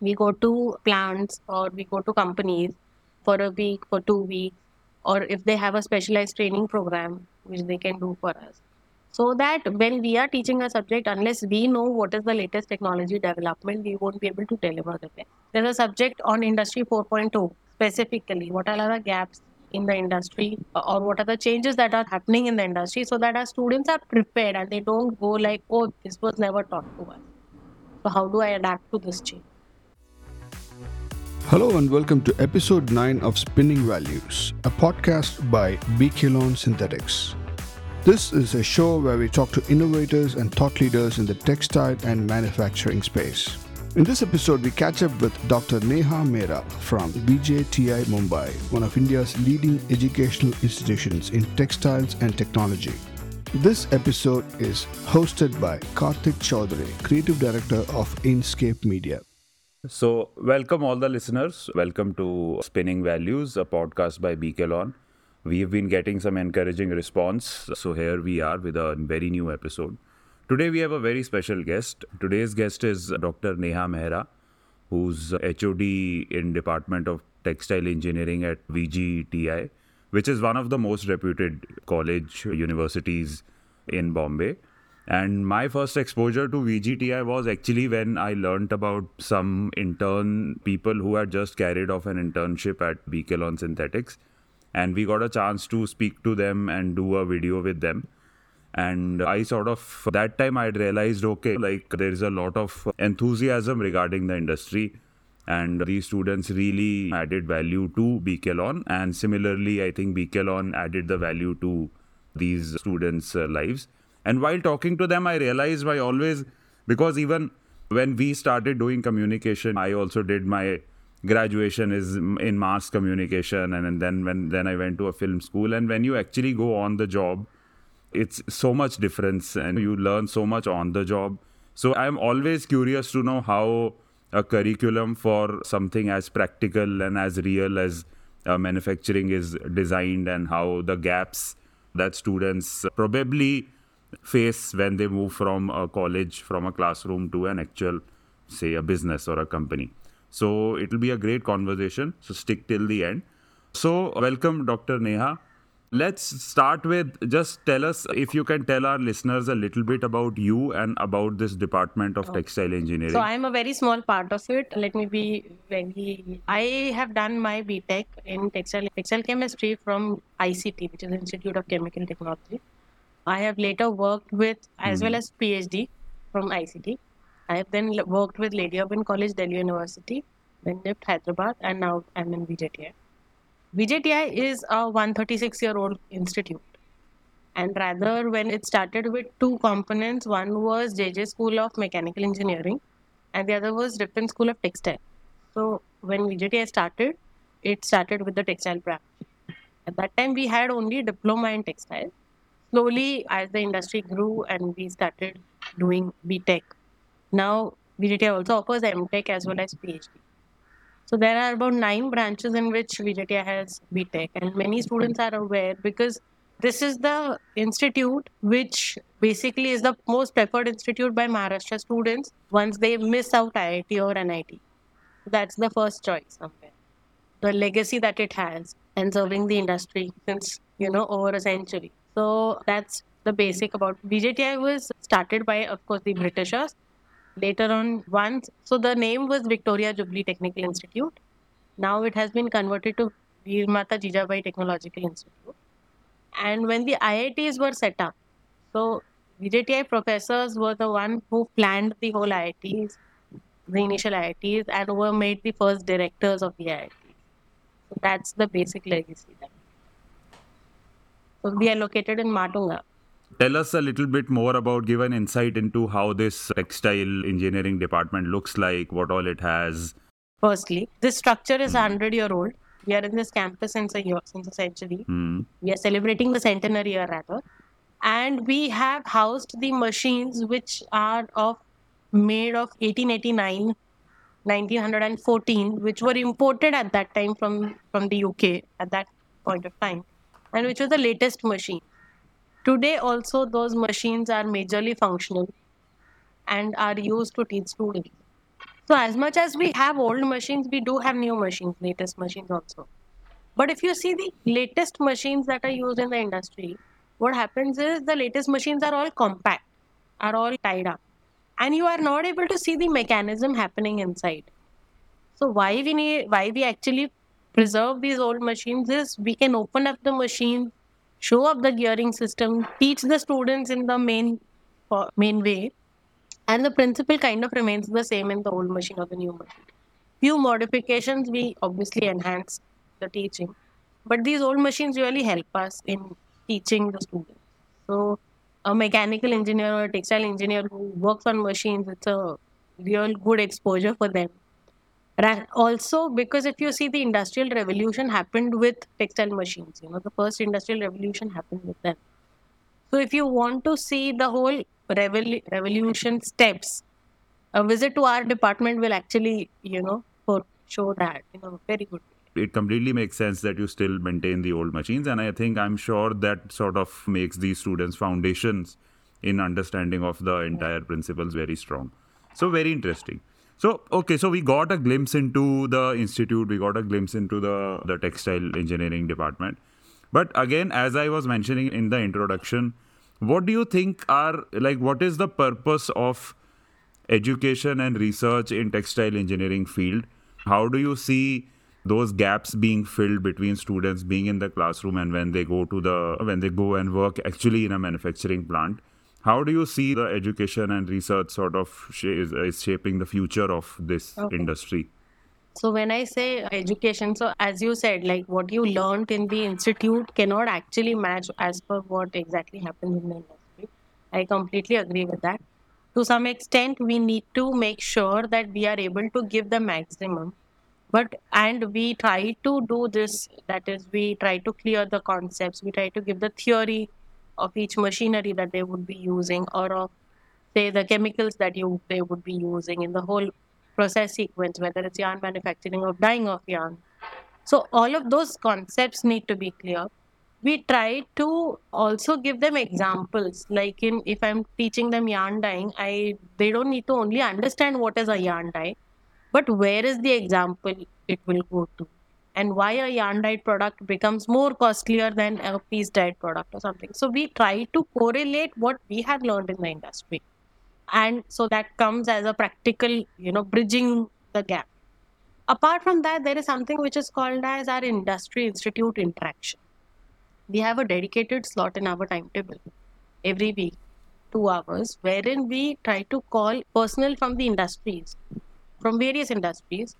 We go to plants or we go to companies for a week, for two weeks, or if they have a specialized training program, which they can do for us. So that when we are teaching a subject, unless we know what is the latest technology development, we won't be able to deliver the best. There's a subject on Industry 4.0 specifically. What are the gaps in the industry or what are the changes that are happening in the industry so that our students are prepared and they don't go like, oh, this was never taught to us. So, how do I adapt to this change? Hello and welcome to episode 9 of Spinning Values, a podcast by Beekaylon Synthetics. This is a show where we talk to innovators and thought leaders in the textile and manufacturing space. In this episode, we catch up with Dr. Neha Mehra from VJTI Mumbai, one of India's leading educational institutions in textiles and technology. This episode is hosted by Karthik Chaudhary, Creative Director of Inscape Media. So, welcome all the listeners. Welcome to Spinning Values, a podcast by Beekaylon. We've been getting some encouraging response. So here we are with a very new episode. Today we have a very special guest. Today's guest is Dr. Neha Mehra, who's HOD in Department of Textile Engineering at VJTI, which is one of the most reputed college universities in Bombay. And my first exposure to VJTI was actually when I learnt about some intern people who had just carried off an internship at Beekaylon Synthetics. And we got a chance to speak to them and do a video with them. And i sort of that time i realized okay like there is a lot of enthusiasm regarding the industry. And these students really added value to Beekaylon and similarly i think Beekaylon added the value to these students lives and while talking to them i realized i always because even when we started doing communication i also did my graduation is in mass communication. And, and then when then I went to a film school. And when you actually go on the job it's so much difference. And you learn so much on the job. So I'm always curious to know how a curriculum for something as practical and as real as uh, manufacturing is designed and how the gaps that students probably face when they move from a college from a classroom to an actual say a business or a company so it'll be a great conversation. So stick till the end. So welcome, Dr. Neha. Let's start with just tell us if you can tell our listeners a little bit about you and about this department of oh. textile engineering. So I'm a very small part of it. Let me be very. I have done my BTech in textile textile chemistry from ICT, which is Institute of Chemical Technology. I have later worked with as mm. well as PhD from ICT. I have then worked with Lady Irwin College, Delhi University, then NIFT Hyderabad, and now I'm in VJTI. VJTI is a 136 year old institute. And rather, when it started with two components, one was JJ School of Mechanical Engineering, and the other was Ripon School of Textile. So, when VJTI started, it started with the textile branch. At that time, we had only diploma in textile. Slowly, as the industry grew and we started doing BTech, now, VJTI also offers MTech as well as PhD. So there are about nine branches in which VJTI has BTech, and many students are aware because this is the institute which basically is the most preferred institute by Maharashtra students once they miss out IIT or NIT. That's the first choice somewhere. The legacy that it has and serving the industry since you know over a century. So that's the basic about VJTI was started by of course the Britishers later on once so the name was victoria jubilee technical institute now it has been converted to Veer Mata Jijabai Technological Institute. And when the IITs were set up, so VJTI professors were the one who planned the whole IITs, the initial IITs, and were made the first directors of the IITs. So that's the basic legacy. So we are located in Matunga. Tell us a little bit more about, give an insight into how this textile engineering department looks like, what all it has. Firstly, this structure is 100 year old. We are in this campus since a year, since a century. Mm. We are celebrating the centenary year rather. And we have housed the machines which are of made of 1889 1914 which were imported at that time from from the uk at that point of time and which was the latest machine Today, also, those machines are majorly functional and are used to teach students. So as much as we have old machines, we do have new machines, latest machines also. But if you see the latest machines that are used in the industry, what happens is the latest machines are all compact, are all tied up, and you are not able to see the mechanism happening inside. So why we need, why we actually preserve these old machines is we can open up the machine, show up the gearing system, teach the students in the main uh, main way, and the principle kind of remains the same in the old machine or the new machine. Few modifications we obviously enhance the teaching, but these old machines really help us in teaching the students. So a mechanical engineer or a textile engineer who works on machines, it's a real good exposure for them. Also, because if you see the industrial revolution happened with textile machines, you know, the first industrial revolution happened with them. So if you want to see the whole revol- revolution steps, a visit to our department will actually, you know, for show that, you know, very good it completely makes sense that you still maintain the old machines and i think i'm sure that sort of makes these students foundations in understanding of the entire principles very strong. So very interesting so okay so we got a glimpse into the institute we got a glimpse into the the textile engineering department. But again as i was mentioning in the introduction what do you think are like what is the purpose of education and research in textile engineering field? How do you see those gaps being filled between students being in the classroom and when they go to the when they go and work actually in a manufacturing plant how do you see the education and research sort of is, is shaping the future of this okay. industry? So when i say education so as you said like what you learned in the institute cannot actually match as per what exactly happens in the industry. I completely agree with that. To some extent we need to make sure that we are able to give the maximum. But and we try to do this that is we try to clear the concepts we try to give the theory of each machinery that they would be using or of say the chemicals that you they would be using in the whole process sequence whether it's yarn manufacturing or dyeing of yarn. So all of those concepts need to be clear. We try to also give them examples. Like in if i'm teaching them yarn dyeing i they don't need to only understand what is a yarn dye but where is the example it will go to? And why a yarn dyed product becomes more costlier than a piece dyed product or something. So we try to correlate what we have learned in the industry. And so that comes as a practical, you know, bridging the gap. Apart from that, there is something which is called as our industry institute interaction. We have a dedicated slot in our timetable every week, two hours, wherein we try to call personnel from the industries from various industries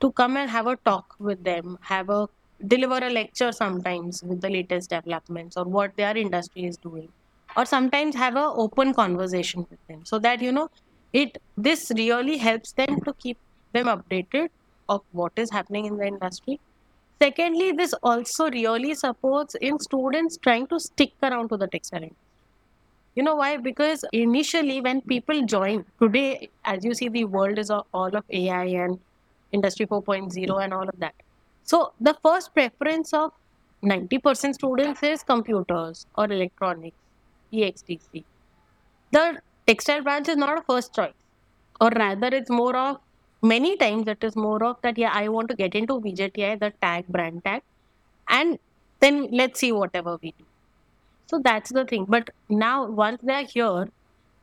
to come and have a talk with them, have a deliver a lecture sometimes with the latest developments or what their industry is doing, or sometimes have a open conversation with them, so that you know it this really helps them to keep them updated of what is happening in the industry. Secondly, this also really supports in students trying to stick around to the textile industry you know why? Because initially, when people join today, as you see, the world is all of AI and Industry 4.0 and all of that. So, the first preference of 90% students is computers or electronics, EXTC. The textile branch is not a first choice, or rather, it's more of many times it is more of that, yeah, I want to get into VJTI, the tag, brand tag, and then let's see whatever we do. So that's the thing. But now, once they're here,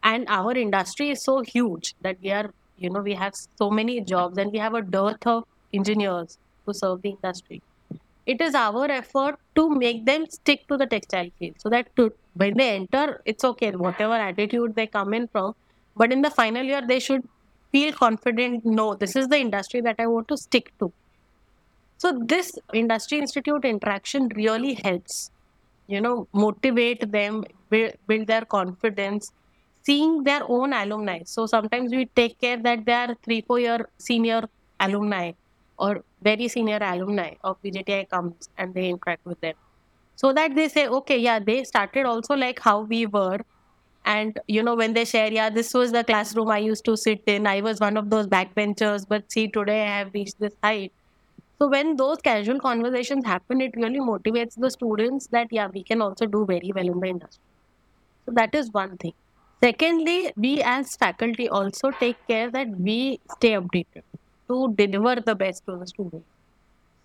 and our industry is so huge that we are, you know, we have so many jobs and we have a dearth of engineers to serve the industry. It is our effort to make them stick to the textile field so that to, when they enter, it's okay, whatever attitude they come in from. But in the final year, they should feel confident no, this is the industry that I want to stick to. So, this industry institute interaction really helps you know motivate them build their confidence seeing their own alumni. So sometimes we take care that they are three four year senior alumni or very senior alumni of VJTI comes and they interact with them. So that they say okay yeah they started also like how we were. And you know when they share yeah this was the classroom i used to sit in. I was one of those backbenchers but see today i have reached this height. So when those casual conversations happen, it really motivates the students that yeah, we can also do very well in the industry. So that is one thing. Secondly, we as faculty also take care that we stay updated to deliver the best to the students.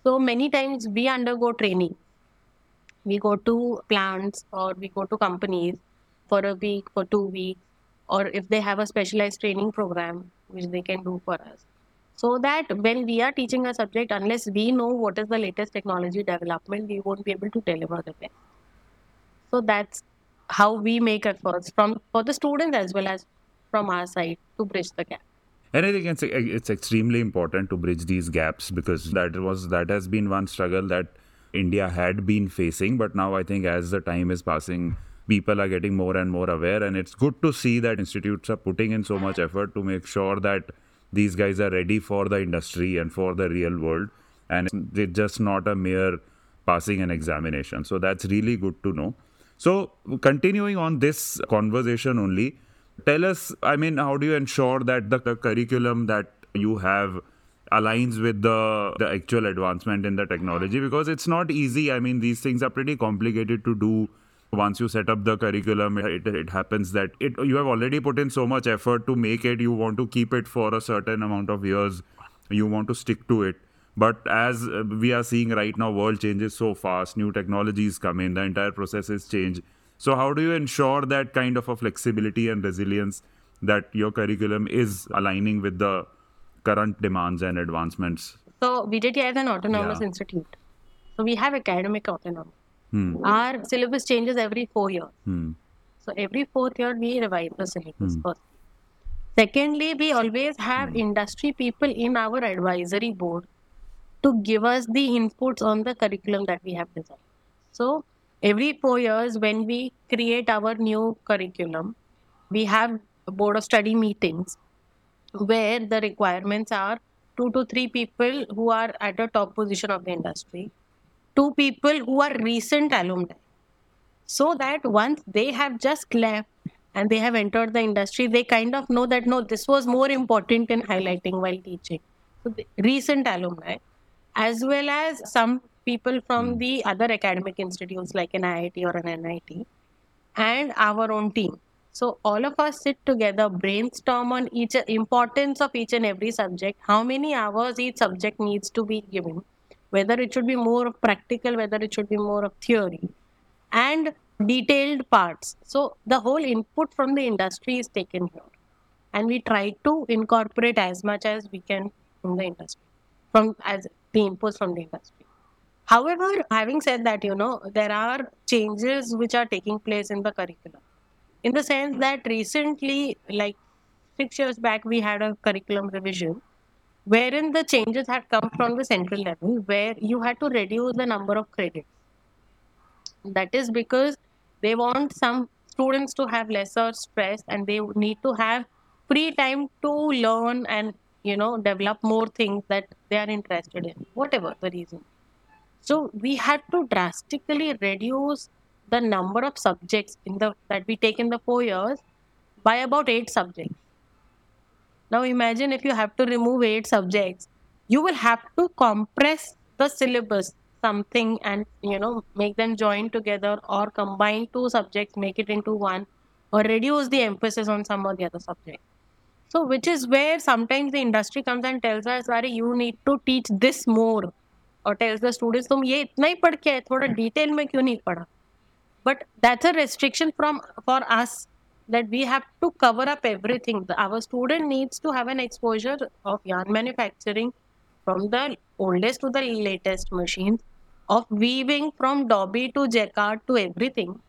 So many times we undergo training. We go to plants or we go to companies for a week, for two weeks, or if they have a specialized training program which they can do for us. So that when we are teaching a subject, unless we know what is the latest technology development, we won't be able to deliver the best. So that's how we make efforts from for the students as well as from our side to bridge the gap. And I think it's, it's extremely important to bridge these gaps because that was that has been one struggle that India had been facing. But now I think as the time is passing, people are getting more and more aware, and it's good to see that institutes are putting in so much effort to make sure that these guys are ready for the industry and for the real world, and it's they're just not a mere passing an examination. So that's really good to know. So continuing on this conversation only tell us i mean how do you ensure that the, curriculum that you have aligns with the the actual advancement in the technology? Because it's not easy. I mean these things are pretty complicated to do. Once you set up the curriculum it, it happens that it you have already put in so much effort to make it. You want to keep it for a certain amount of years. You want to stick to it but as we are seeing right now world changes so fast new technologies come in the entire processes change so, how do you ensure that kind of a flexibility and resilience that your curriculum is aligning with the current demands and advancements? So, VJTI is an autonomous yeah. institute. So, we have academic autonomy. Hmm. Our syllabus changes every four years. Hmm. So, every fourth year, we revise the syllabus hmm. first. Secondly, we always have industry people in our advisory board to give us the inputs on the curriculum that we have designed. So, every four years when we create our new curriculum we have board of study meetings where the requirements are two to three people who are at a top position of the industry two people who are recent alumni so that once they have just left and they have entered the industry they kind of know that no this was more important in highlighting while teaching so recent alumni as well as some people from hmm. the other academic institutes like an IIT or an NIT and our own team. So all of us sit together, brainstorm on each importance of each and every subject, how many hours each subject needs to be given, whether it should be more of practical, whether it should be more of theory, and detailed parts. So the whole input from the industry is taken here. And we try to incorporate as much as we can from the industry, from as the inputs from the industry. However, having said that, you know, there are changes which are taking place in the curriculum. In the sense that recently, like six years back, we had a curriculum revision wherein the changes had come from the central level where you had to reduce the number of credits. That is because they want some students to have lesser stress and they need to have free time to learn and you know develop more things that they are interested in whatever the reason so we had to drastically reduce the number of subjects in the that we take in the four years by about eight subjects. Now imagine if you have to remove eight subjects, you will have to compress the syllabus something and you know make them join together or combine two subjects, make it into one, or reduce the emphasis on some or the other subject. So which is where sometimes the industry comes and tells us, Sorry, you need to teach this more और tells the students तुम ये इतना ही पढ़ के आए थोड़ा detail में क्यों नहीं पढ़ा but that's a restriction from for us that we have to cover up everything. Our student needs to have an exposure of yarn manufacturing from the oldest to the latest machines, of weaving from Dobby to Jacquard to everything,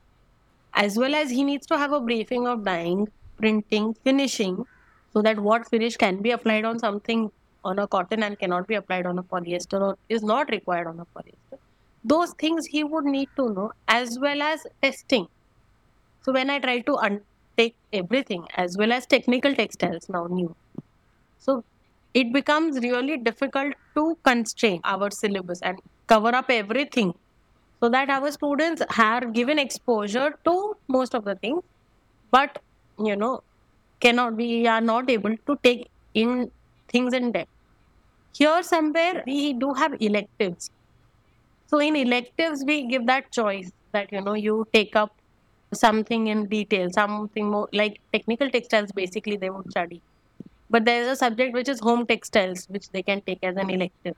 as well as he needs to have a briefing of dyeing, printing, finishing, so that what finish can be applied on something on a cotton and cannot be applied on a polyester or is not required on a polyester. Those things he would need to know as well as testing. So when I try to un- take everything as well as technical textiles now new. So it becomes really difficult to constrain our syllabus and cover up everything so that our students are given exposure to most of the things but you know cannot we are not able to take in things in depth here, somewhere, we do have electives. So, in electives, we give that choice that you know you take up something in detail, something more like technical textiles, basically, they would study. But there is a subject which is home textiles, which they can take as an elective.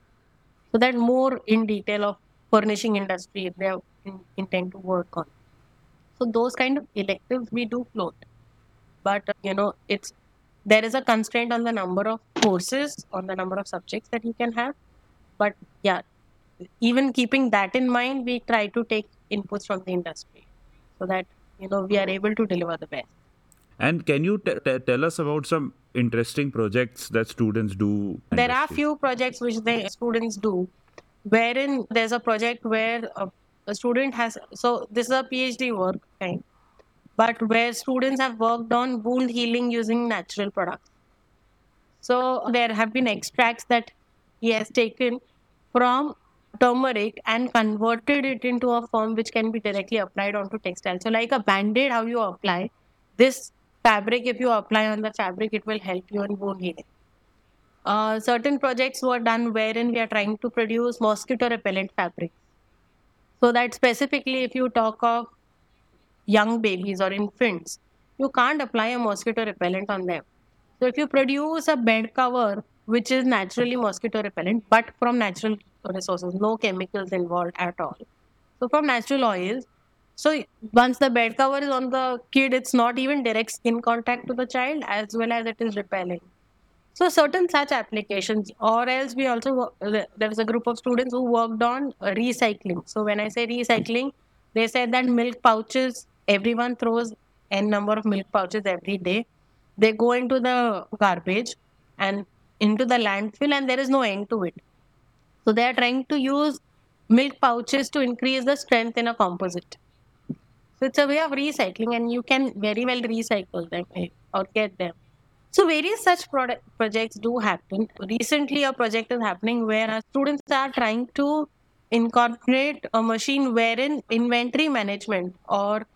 So that more in detail of furnishing industry if they in, intend to work on. So those kind of electives we do float, but uh, you know it's there is a constraint on the number of courses, on the number of subjects that you can have. But yeah, even keeping that in mind, we try to take inputs from the industry so that you know we are able to deliver the best. And can you t- t- tell us about some interesting projects that students do? There are few projects which the students do, wherein there's a project where a, a student has so this is a PhD work kind, but where students have worked on wound healing using natural products. So there have been extracts that he has taken from turmeric and converted it into a form which can be directly applied onto textile. So like a band-aid, how you apply this fabric, if you apply on the fabric, it will help you in wound healing. Uh, certain projects were done wherein we are trying to produce mosquito repellent fabric. So that specifically, if you talk of young babies or infants, you can't apply a mosquito repellent on them. So if you produce a bed cover which is naturally mosquito repellent, but from natural resources, no chemicals involved at all. So from natural oils. So once the bed cover is on the kid, it's not even direct skin contact to the child as well as it is repelling. So certain such applications, or else we also there was a group of students who worked on recycling. So when I say recycling, they said that milk pouches everyone throws n number of milk pouches every day. They go into the garbage and into the landfill, and there is no end to it. So they are trying to use milk pouches to increase the strength in a composite. So it's a way of recycling, and you can very well recycle them eh, or get them. So various such product projects do happen. Recently, a project is happening where our students are trying to incorporate a machine wherein inventory management or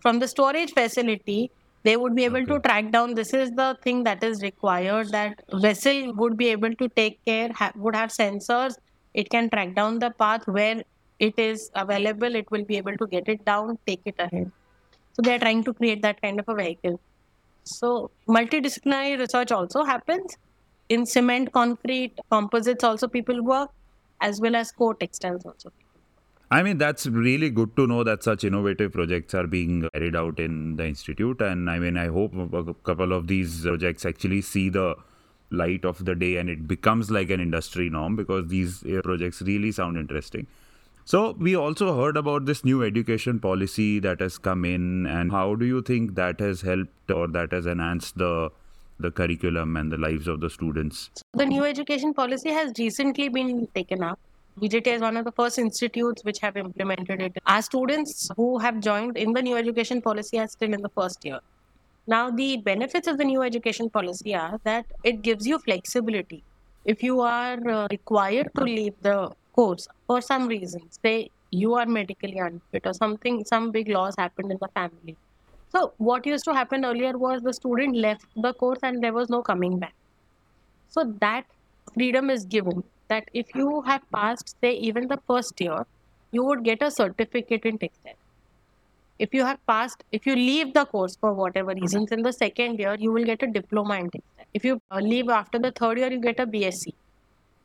from the storage facility they would be able to track down this is the thing that is required that vessel would be able to take care ha- would have sensors. It can track down the path where it is available. It will be able to get it down take it ahead. So they are trying to create that kind of a vehicle. So multidisciplinary research also happens. In cement, concrete, composites. Also, people work as well as core textiles also. I mean, that's really good to know that such innovative projects are being carried out in the institute. And I mean, I hope a couple of these projects actually see the light of the day and it becomes like an industry norm because these uh, projects really sound interesting. So, we also heard about this new education policy that has come in, and how do you think that has helped or that has enhanced the the curriculum and the lives of the students? The new education policy has recently been taken up. VJTI is one of the first institutes which have implemented it. Our students who have joined in the new education policy are still in the first year. Now, the benefits of the new education policy are that it gives you flexibility. If you are uh, required to leave the course for some reason, say you are medically unfit or something, some big loss happened in the family. So, what used to happen earlier was the student left the course and there was no coming back. So, that freedom is given that if you have passed, say, even the first year, you would get a certificate in textile if you have passed if you leave the course for whatever reasons in the second year you will get a diploma in textile if you uh, leave after the third year you get a bsc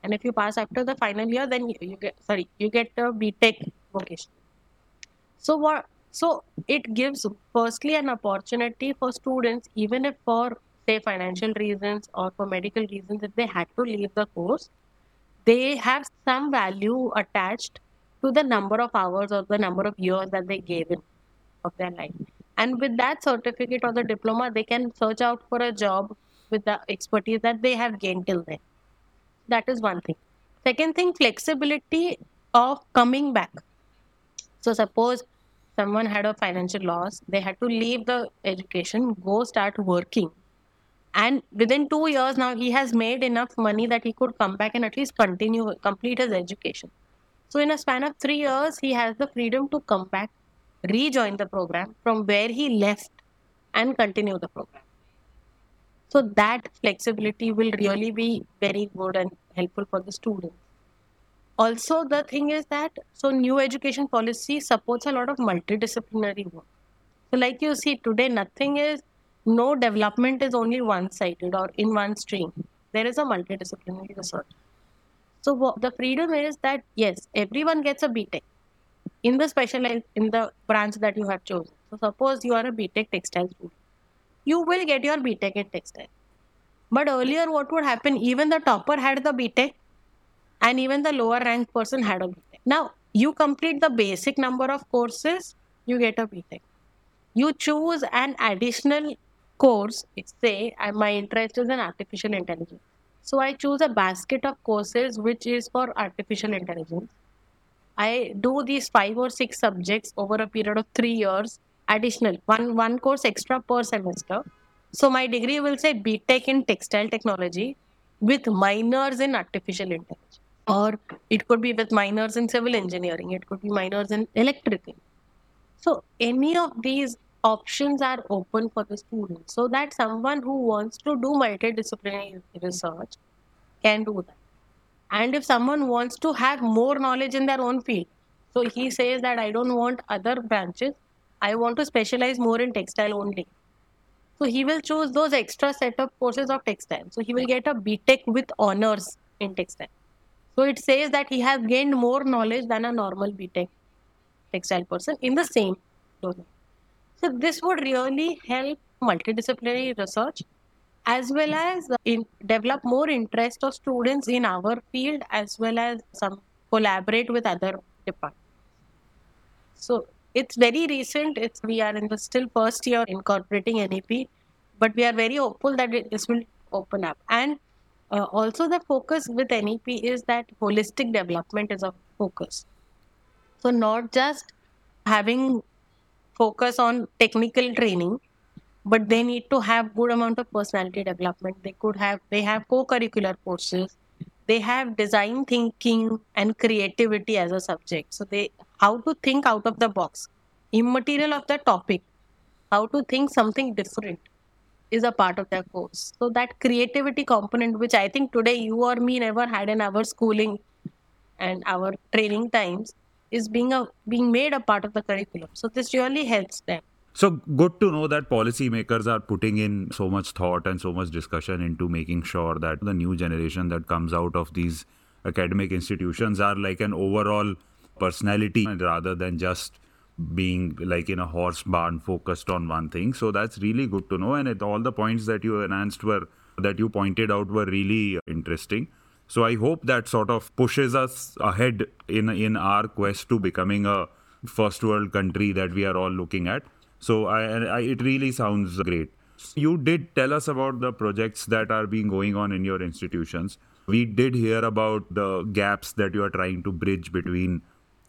and if you pass after the final year then you, get sorry you get a btech vocation. So what so it gives firstly an opportunity for students even if for say financial reasons or for medical reasons if they had to leave the course they have some value attached to the number of hours or the number of years that they gave in of their life. And with that certificate or the diploma, they can search out for a job with the expertise that they have gained till then. That is one thing. Second thing, flexibility of coming back. So, suppose someone had a financial loss, they had to leave the education, go start working. And within two years now, he has made enough money that he could come back and at least continue, complete his education. So, in a span of three years, he has the freedom to come back, rejoin the program from where he left, and continue the program. So, that flexibility will really be very good and helpful for the student. Also, the thing is that so new education policy supports a lot of multidisciplinary work. So, like you see today, nothing is no development is only one-sided or in one stream. There is a multidisciplinary research. So what the freedom is that yes, everyone gets a BTech in the specialized in the branch that you have chosen. So suppose you are a BTech textile student, you will get your BTech in textile. But earlier, what would happen? Even the topper had the BTech, and even the lower ranked person had a BTech. Now you complete the basic number of courses, you get a BTech. You choose an additional course. Say, my interest is in artificial intelligence so I choose a basket of courses which is for artificial intelligence. I do these five or six subjects over a period of three years, additional one one course extra per semester. So my degree will say BTech in textile technology with minors in artificial intelligence. Or it could be with minors in civil engineering, it could be minors in electrical. So any of these options are open for the student so that someone who wants to do multidisciplinary research can do that. And if someone wants to have more knowledge in their own field, so he says that I don't want other branches, I want to specialize more in textile only. So he will choose those extra set of courses of textile. So he will get a BTech with honors in textile. So it says that he has gained more knowledge than a normal BTech textile person in the same domain. So this would really help multidisciplinary research as well as in develop more interest of students in our field as well as some collaborate with other departments. So it's very recent. It's we are in the still first year incorporating NEP, but we are very hopeful that it, this will open up. And uh, also the focus with NEP is that holistic development is a focus. So not just having focus on technical training but they need to have good amount of personality development. They could have they have co-curricular courses. They have design thinking and creativity as a subject. So they how to think out of the box. Immaterial of the topic. How to think something different is a part of their course. So that creativity component which i think today you or me never had in our schooling and our training times is being a being made a part of the curriculum. So this really helps them. So good to know that policymakers are putting in so much thought and so much discussion into making sure that the new generation that comes out of these academic institutions are like an overall personality rather than just being like in a horse barn focused on one thing. So that's really good to know. And all the points that you announced were that you pointed out were really interesting. So I hope that sort of pushes us ahead in in our quest to becoming a first world country that we are all looking at. So I, I, it really sounds great. You did tell us about the projects that are being going on in your institutions. We did hear about the gaps that you are trying to bridge between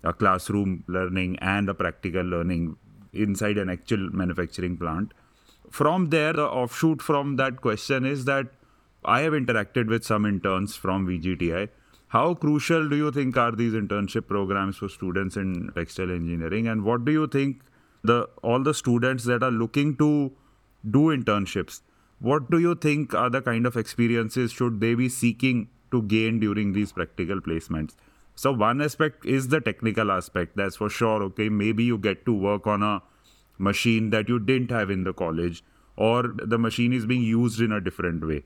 a classroom learning and a practical learning inside an actual manufacturing plant. From there, the offshoot from that question is that I have interacted with some interns from VJTI. How crucial do you think are these internship programs for students in textile engineering? And what do you think the all the students that are looking to do internships? What do you think are the kind of experiences should they be seeking to gain during these practical placements? So one aspect is the technical aspect. That's for sure. Okay, maybe you get to work on a machine that you didn't have in the college, or the machine is being used in a different way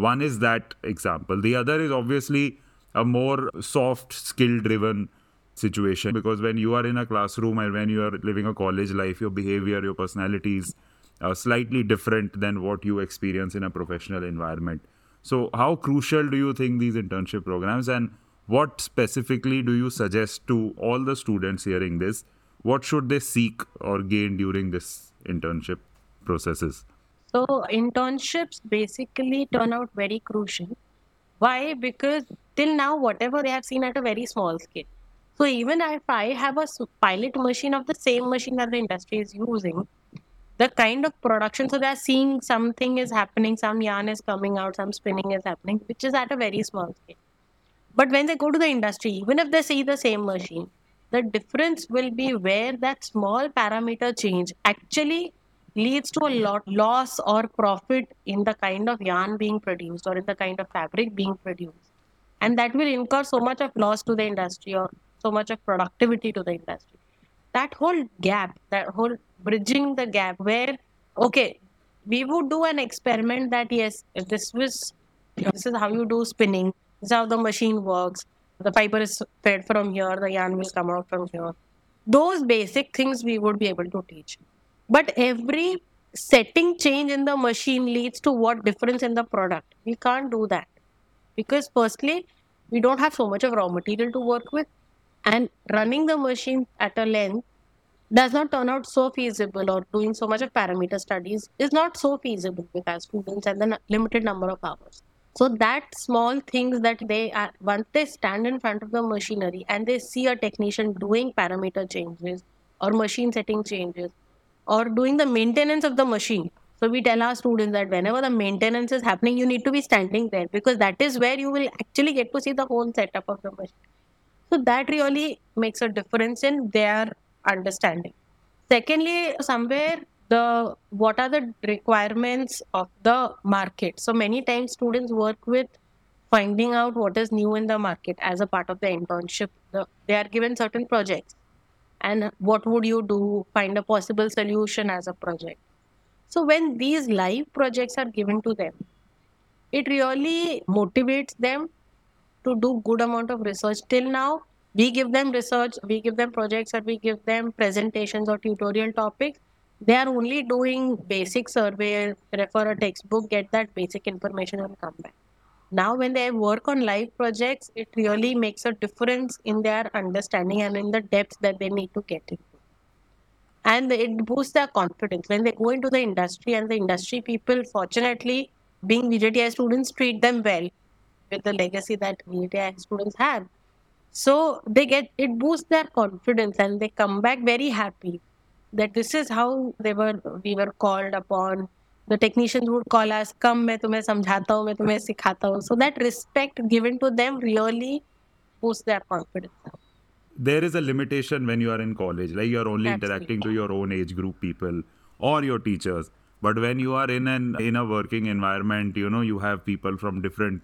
one is that example. The other is obviously a more soft, skill driven situation because when you are in a classroom and when you are living a college life, your behavior, your personality is uh, slightly different than what you experience in a professional environment. So, how crucial do you think these internship programs and what specifically do you suggest to all the students hearing this? What should they seek or gain during this internship processes? So internships basically turn out very crucial. Why? Because till now, whatever they have seen at a very small scale. So even if I have a pilot machine of the same machine that the industry is using, the kind of production, so they're seeing something is happening, some yarn is coming out, some spinning is happening, which is at a very small scale. But when they go to the industry, even if they see the same machine, the difference will be where that small parameter change actually leads to a lot loss or profit in the kind of yarn being produced or in the kind of fabric being produced and that will incur so much of loss to the industry or so much of productivity to the industry that whole gap, that whole bridging the gap where, okay, we would do an experiment that yes, this was this is how you do spinning, this is how the machine works. The fiber is fed from here, the yarn will come out from here. Those basic things we would be able to teach. But every setting change in the machine leads to what difference in the product. We can't do that. Because firstly, we don't have so much of raw material to work with and running the machine at a length does not turn out so feasible or doing so much of parameter studies is not so feasible with our students and the limited number of hours so that small things that they are once they stand in front of the machinery and they see a technician doing parameter changes or machine setting changes or doing the maintenance of the machine so we tell our students that whenever the maintenance is happening you need to be standing there because that is where you will actually get to see the whole setup of the machine so that really makes a difference in their understanding. Secondly, somewhere the what are the requirements of the market? So many times students work with finding out what is new in the market as a part of the internship. The, they are given certain projects and what would you do? Find a possible solution as a project. So when these live projects are given to them, it really motivates them to do good amount of research till now we give them research we give them projects or we give them presentations or tutorial topics they are only doing basic survey refer a textbook get that basic information and come back now when they work on live projects it really makes a difference in their understanding and in the depth that they need to get into and it boosts their confidence when they go into the industry and the industry people fortunately being VJTI students treat them well with the legacy that VJTI students have. So they get it boosts their confidence and they come back very happy that this is how they were we were called upon. The technicians would call us, come मैं तुम्हें समझाता हूँ मैं तुम्हें सिखाता हूँ. So that respect given to them really boosts their confidence. there is a limitation when you are in college like you are only Absolutely. interacting to your own age group people or your teachers but when you are in an in a working environment you know you have people from different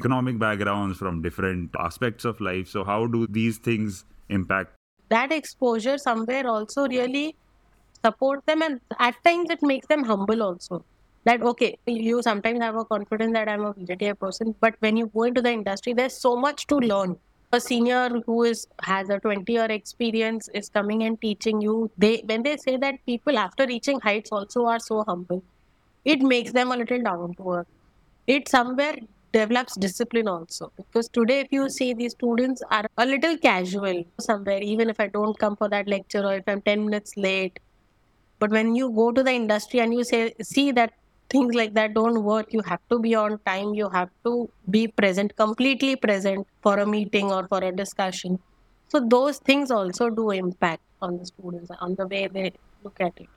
economic backgrounds from different aspects of life so how do these things impact that exposure somewhere also really support them and at times it makes them humble also. That okay you sometimes have a confidence that i'm a VJTI person but when you go into the industry there's so much to learn. A senior who is has a 20 year experience is coming and teaching you. They when they say that people after reaching heights also are so humble it makes them a little down to earth. It somewhere develops discipline also. Because today if you see these students are a little casual somewhere even if i don't come for that lecture or if i'm 10 minutes late but when you go to the industry and you say see that things like that don't work you have to be on time you have to be present completely present for a meeting or for a discussion. So those things also do impact on the students on the way they look at it.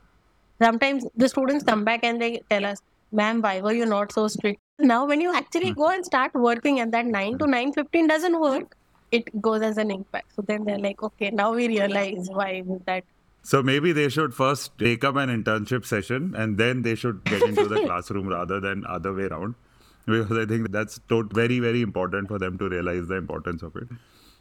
Sometimes the students come back and they tell us ma'am why were you not so strict? Now when you actually hmm. go and start working and that 9 to 9.15 doesn't work it goes as an impact. So then they're like okay now we realize why was that so maybe they should first take up an internship session and then they should get into the classroom rather than other way around. Because i think that's tot- very very important for them to realize the importance of it.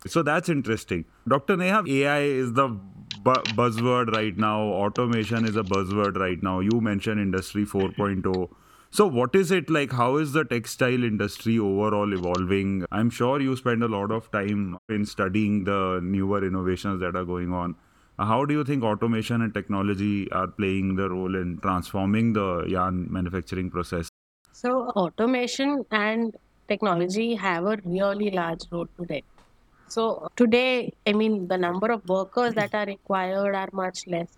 So that's interesting. Dr neha ai is the bu- buzzword right now. Automation is a buzzword right now. You mentioned industry 4.0 so what is it like? How is the textile industry overall evolving? I'm sure you spend a lot of time in studying the newer innovations that are going on Uh, how do you think automation and technology are playing the role in transforming the yarn manufacturing process? So, automation and technology have a really large role today. So, today, I mean, the number of workers that are required are much less.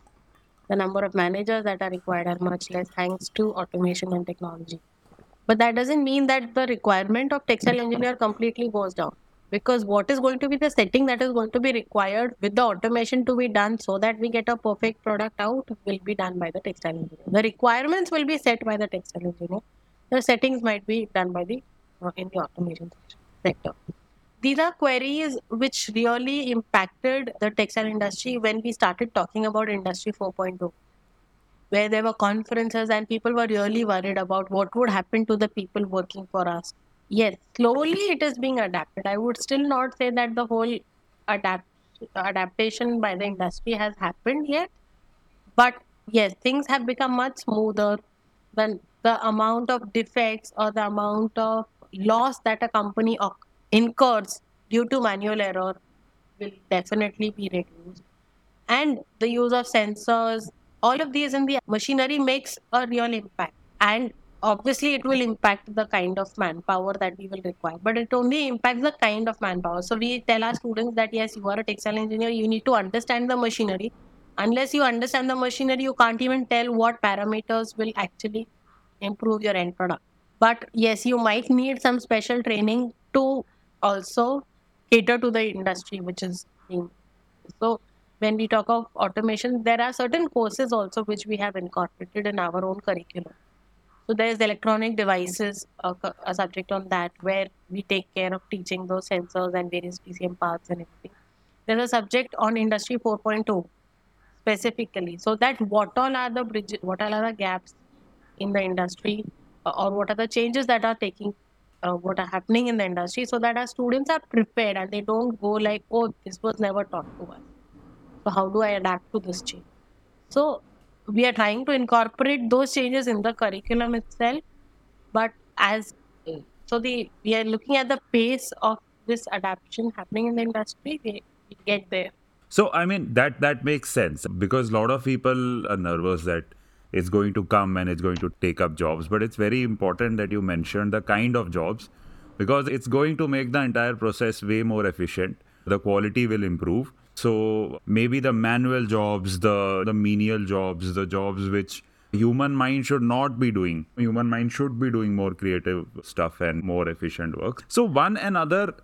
The number of managers that are required are much less thanks to automation and technology. But that doesn't mean that the requirement of textile engineer completely goes down. Because what is going to be the setting that is going to be required with the automation to be done so that we get a perfect product out will be done by the textile engineer. The requirements will be set by the textile engineer. The settings might be done by the uh, in the automation sector. These are queries which really impacted the textile industry when we started talking about Industry 4.0 where there were conferences and people were really worried about what would happen to the people working for us. Yes, slowly it is being adapted. I would still not say that the whole adapt adaptation by the industry has happened yet. But yes, things have become much smoother than the amount of defects or the amount of loss that a company incurs due to manual error will definitely be reduced. And the use of sensors, all of these in the machinery makes a real impact. And obviously it will impact the kind of manpower that we will require but it only impacts the kind of manpower. So we tell our students that yes you are a textile engineer. You need to understand the machinery. Unless you understand the machinery you can't even tell what parameters will actually improve your end product. But yes you might need some special training to also cater to the industry which is in. so when we talk of automation there are certain courses also which we have incorporated in our own curriculum so there's electronic devices, a, a subject on that where we take care of teaching those sensors and various PCM parts and everything. There's a subject on Industry 4.0 specifically. So that what all are the bridges, what all are the gaps in the industry, uh, or what are the changes that are taking, uh, what are happening in the industry, so that our students are prepared and they don't go like, oh, this was never taught to us. So how do I adapt to this change? So we are trying to incorporate those changes in the curriculum itself but as so the we are looking at the pace of this adaptation happening in the industry we, we get there. So i mean that that makes sense because a lot of people are nervous that it's going to come and it's going to take up jobs but it's very important that you mentioned the kind of jobs because it's going to make the entire process way more efficient. The quality will improve so maybe the manual jobs, the, the menial jobs, the jobs which human mind should not be doing. Human mind should be doing more creative stuff and more efficient work. So one another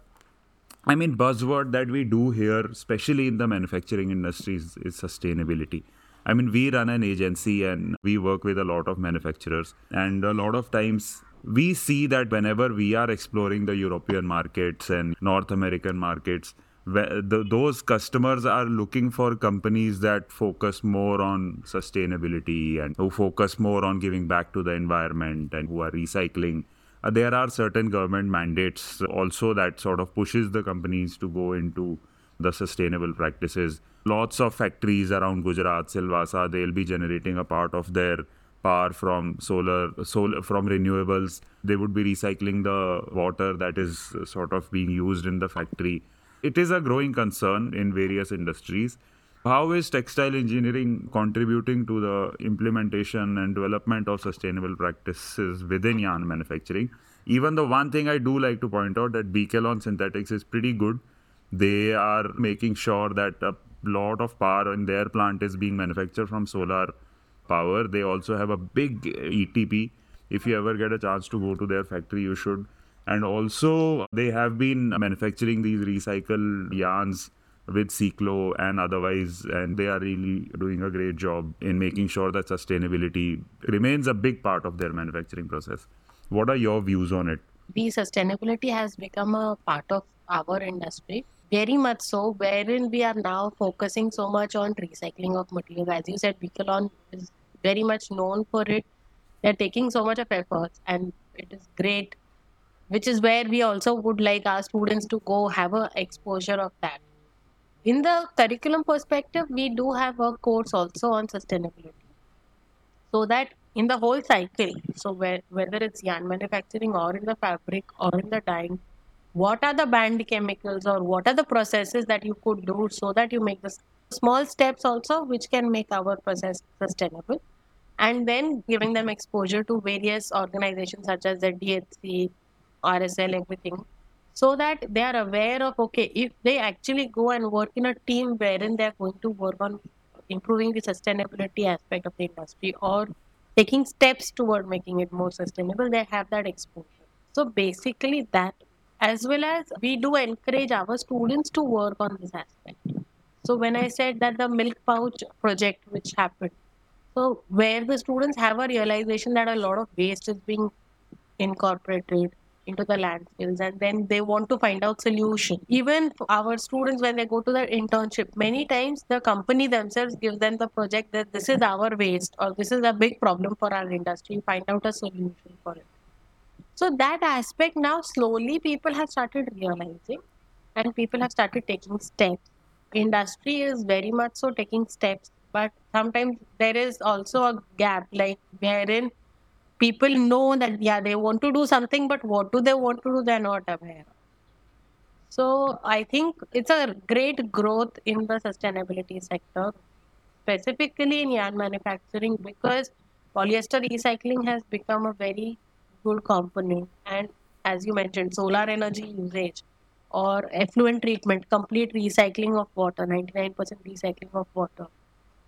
I mean buzzword that we do here, especially in the manufacturing industries, is sustainability. I mean, we run an agency and we work with a lot of manufacturers, and a lot of times we see that whenever we are exploring the European markets and North American markets, those customers are looking for companies that focus more on sustainability and who focus more on giving back to the environment and who are recycling. Uh, there are certain government mandates also that sort of pushes the companies to go into the sustainable practices. Lots of factories around gujarat silvassa they'll be generating a part of their power from solar solar from renewables. They would be recycling the water that is sort of being used in the factory it is a growing concern in various industries. How is textile engineering contributing to the implementation and development of sustainable practices within yarn manufacturing? Even the one thing I do like to point out that Beekaylon Synthetics is pretty good. They are making sure that a lot of power in their plant is being manufactured from solar power. They also have a big ETP. If you ever get a chance to go to their factory, you should and also, they have been manufacturing these recycled yarns with Ciclo and otherwise, and they are really doing a great job in making sure that sustainability remains a big part of their manufacturing process. What are your views on it? The sustainability has become a part of our industry, very much so, wherein we are now focusing so much on recycling of materials. As you said, Beekaylon is very much known for it. They're taking so much of efforts, and it is great which is where we also would like our students to go have a exposure of that. In the curriculum perspective we do have a course also on sustainability. So that in the whole cycle so where, whether it's yarn manufacturing or in the fabric or in the dyeing what are the banned chemicals or what are the processes that you could do so that you make the small steps also which can make our process sustainable? And then giving them exposure to various organizations such as ZDHC, RSL, everything, so that they are aware of okay, if they actually go and work in a team wherein they are going to work on improving the sustainability aspect of the industry or taking steps toward making it more sustainable, they have that exposure. So basically, that as well as we do encourage our students to work on this aspect. So when I said that the milk pouch project which happened, so where the students have a realization that a lot of waste is being incorporated into the landfills and then they want to find out solution. Even our students when they go to the internship many times the company themselves gives them the project that this is our waste or this is a big problem for our industry. Find out a solution for it. So that aspect now slowly people have started realizing and people have started taking steps. Industry is very much so taking steps, but sometimes there is also a gap, like wherein people know that yeah they want to do something, but what do they want to do? They're not aware. So I think it's a great growth in the sustainability sector, specifically in yarn manufacturing, because polyester recycling has become a very good component. And as you mentioned, solar energy usage or effluent treatment, complete recycling of water, 99% recycling of water,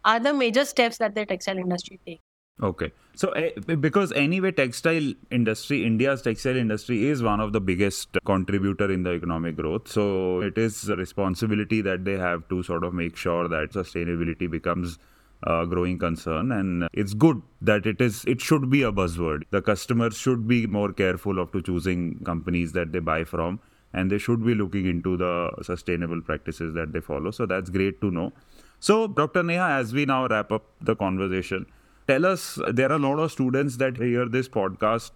are the major steps that the textile industry takes. Okay. So eh, because anyway textile industry India's textile industry is one of the biggest contributor in the economic growth. So it is a responsibility that they have to sort of make sure that sustainability becomes a growing concern and it's good that it is it should be a buzzword. The customers should be more careful of to choosing companies that they buy from and they should be looking into the sustainable practices that they follow. So that's great to know. So Dr. Neha as we now wrap up the conversation tell us there are a lot of students that hear this podcast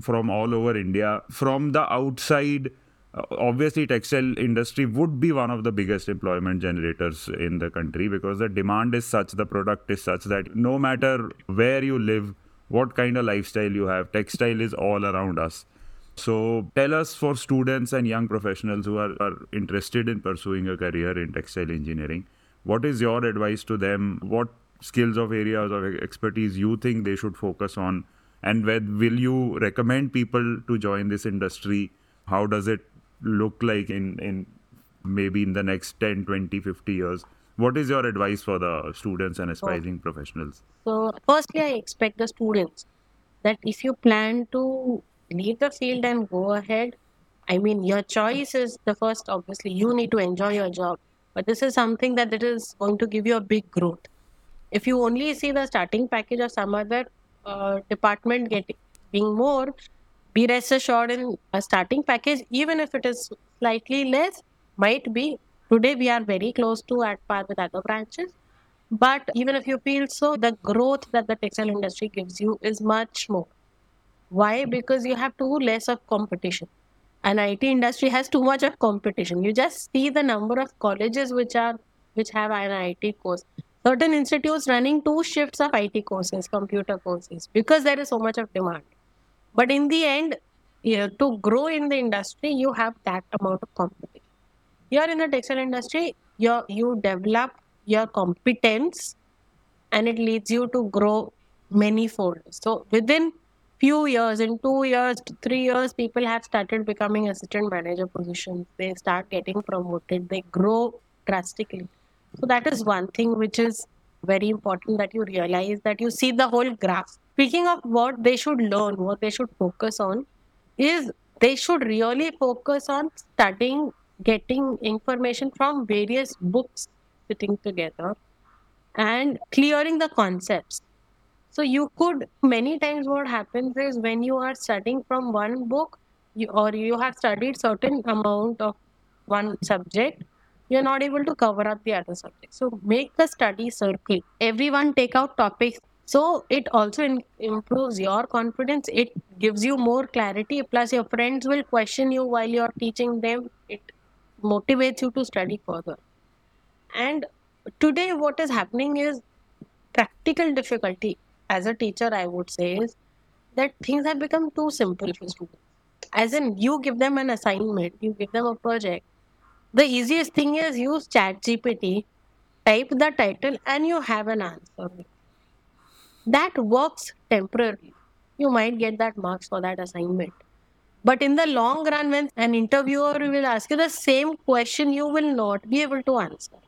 from all over India. From the outside, uh, obviously textile industry would be one of the biggest employment generators in the country because the demand is such, the product is such that no matter where you live, what kind of lifestyle you have, textile is all around us. So tell us for students and young professionals who are, are interested in pursuing a career in textile engineering, what is your advice to them? What skills of areas of expertise you think they should focus on? And where will you recommend people to join this industry? How does it look like in in maybe in the next 10 20 50 years? What is your advice for the students and aspiring oh. professionals? So firstly i expect the students that if you plan to leave the field and go ahead i mean your choice is the first obviously you need to enjoy your job. But this is something that it is going to give you a big growth if you only see the starting package of some other uh, department getting more, be rest assured in a starting package, even if it is slightly less, might be. Today we are very close to at par with other branches. But even if you feel so, the growth that the textile industry gives you is much more. Why? Because you have too less of competition. And IT industry has too much of competition. You just see the number of colleges which are which have an IT course certain institutes running two shifts of IT courses, computer courses, because there is so much of demand. But in the end, to grow in the industry, you have that amount of competition. You're in the textile industry, you you develop your competence, and it leads you to grow many fold. So within few years, in two years, three years, people have started becoming assistant manager positions. They start getting promoted. They grow drastically so that is one thing which is very important that you realize that you see the whole graph. Speaking of what they should learn, what they should focus on, is they should really focus on studying, getting information from various books sitting together and clearing the concepts. So you could many times what happens is when you are studying from one book you, or you have studied certain amount of one subject you're not able to cover up the other subjects. So make the study circle. Everyone take out topics. So it also in, improves your confidence. It gives you more clarity. Plus, your friends will question you while you're teaching them. It motivates you to study further. And today, what is happening is practical difficulty. As a teacher, I would say is that things have become too simple for students. As in, you give them an assignment, you give them a project, the easiest thing is use ChatGPT, type the title, and you have an answer. That works temporarily. You might get that marks for that assignment. But in the long run, when an interviewer will ask you the same question, you will not be able to answer.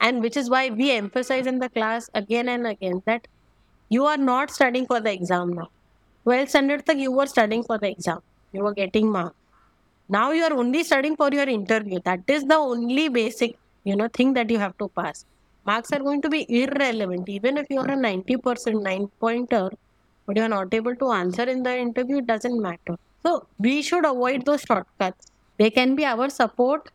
And which is why we emphasize in the class again and again that you are not studying for the exam now. 12th standard, you were studying for the exam. You were getting marks now you are only studying for your interview. That is the only basic you know thing that you have to pass. Marks are going to be irrelevant. Even if you are a 90% 9 pointer but you are not able to answer in the interview it doesn't matter. So we should avoid those shortcuts. They can be our support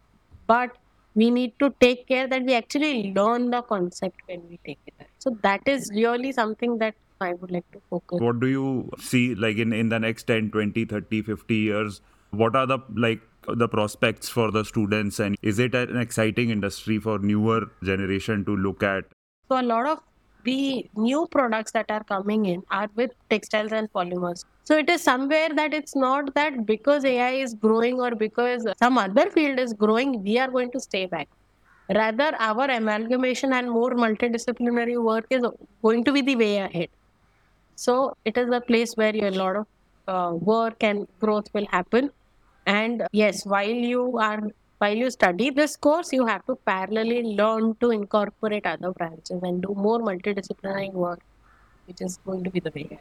but we need to take care that we actually learn the concept when we take it. So that is really something that i would like to focus what do you see like in in the next 10 20 30 50 years what are the like the prospects for the students and is it an exciting industry for newer generation to look at? So a lot of the new products that are coming in are with textiles and polymers. So it is somewhere that it's not that because AI is growing or because some other field is growing, we are going to stay back. Rather, our amalgamation and more multidisciplinary work is going to be the way ahead. So it is a place where a lot of uh, work and growth will happen. And yes, while you are while you study this course, you have to parallelly learn to incorporate other branches and do more multidisciplinary work, which is going to be the way.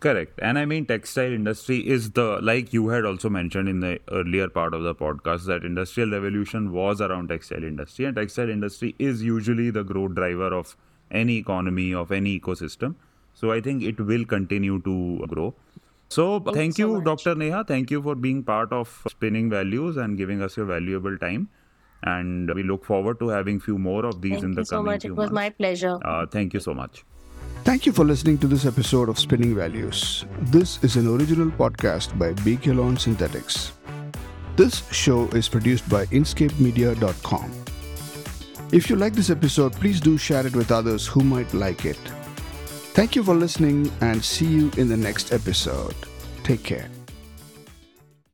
Correct. And I mean, textile industry is the, like you had also mentioned in the earlier part of the podcast, that industrial revolution was around textile industry. And textile industry is usually the growth driver of any economy, of any ecosystem. So I think it will continue to grow. So Thank you thank so you, much. Dr. Neha. Thank you for being part of Spinning Values and giving us your valuable time. And we look forward to having few more of these Thank in the coming you so coming much. few It was months. my pleasure. Uh, thank you so much. Thank you for listening to this episode of Spinning Values. This is an original podcast by Beekaylon Synthetics. This show is produced by InscapeMedia.com. If you like this episode, please do share it with others who might like it. Thank you for listening and see you in the next episode. Take care.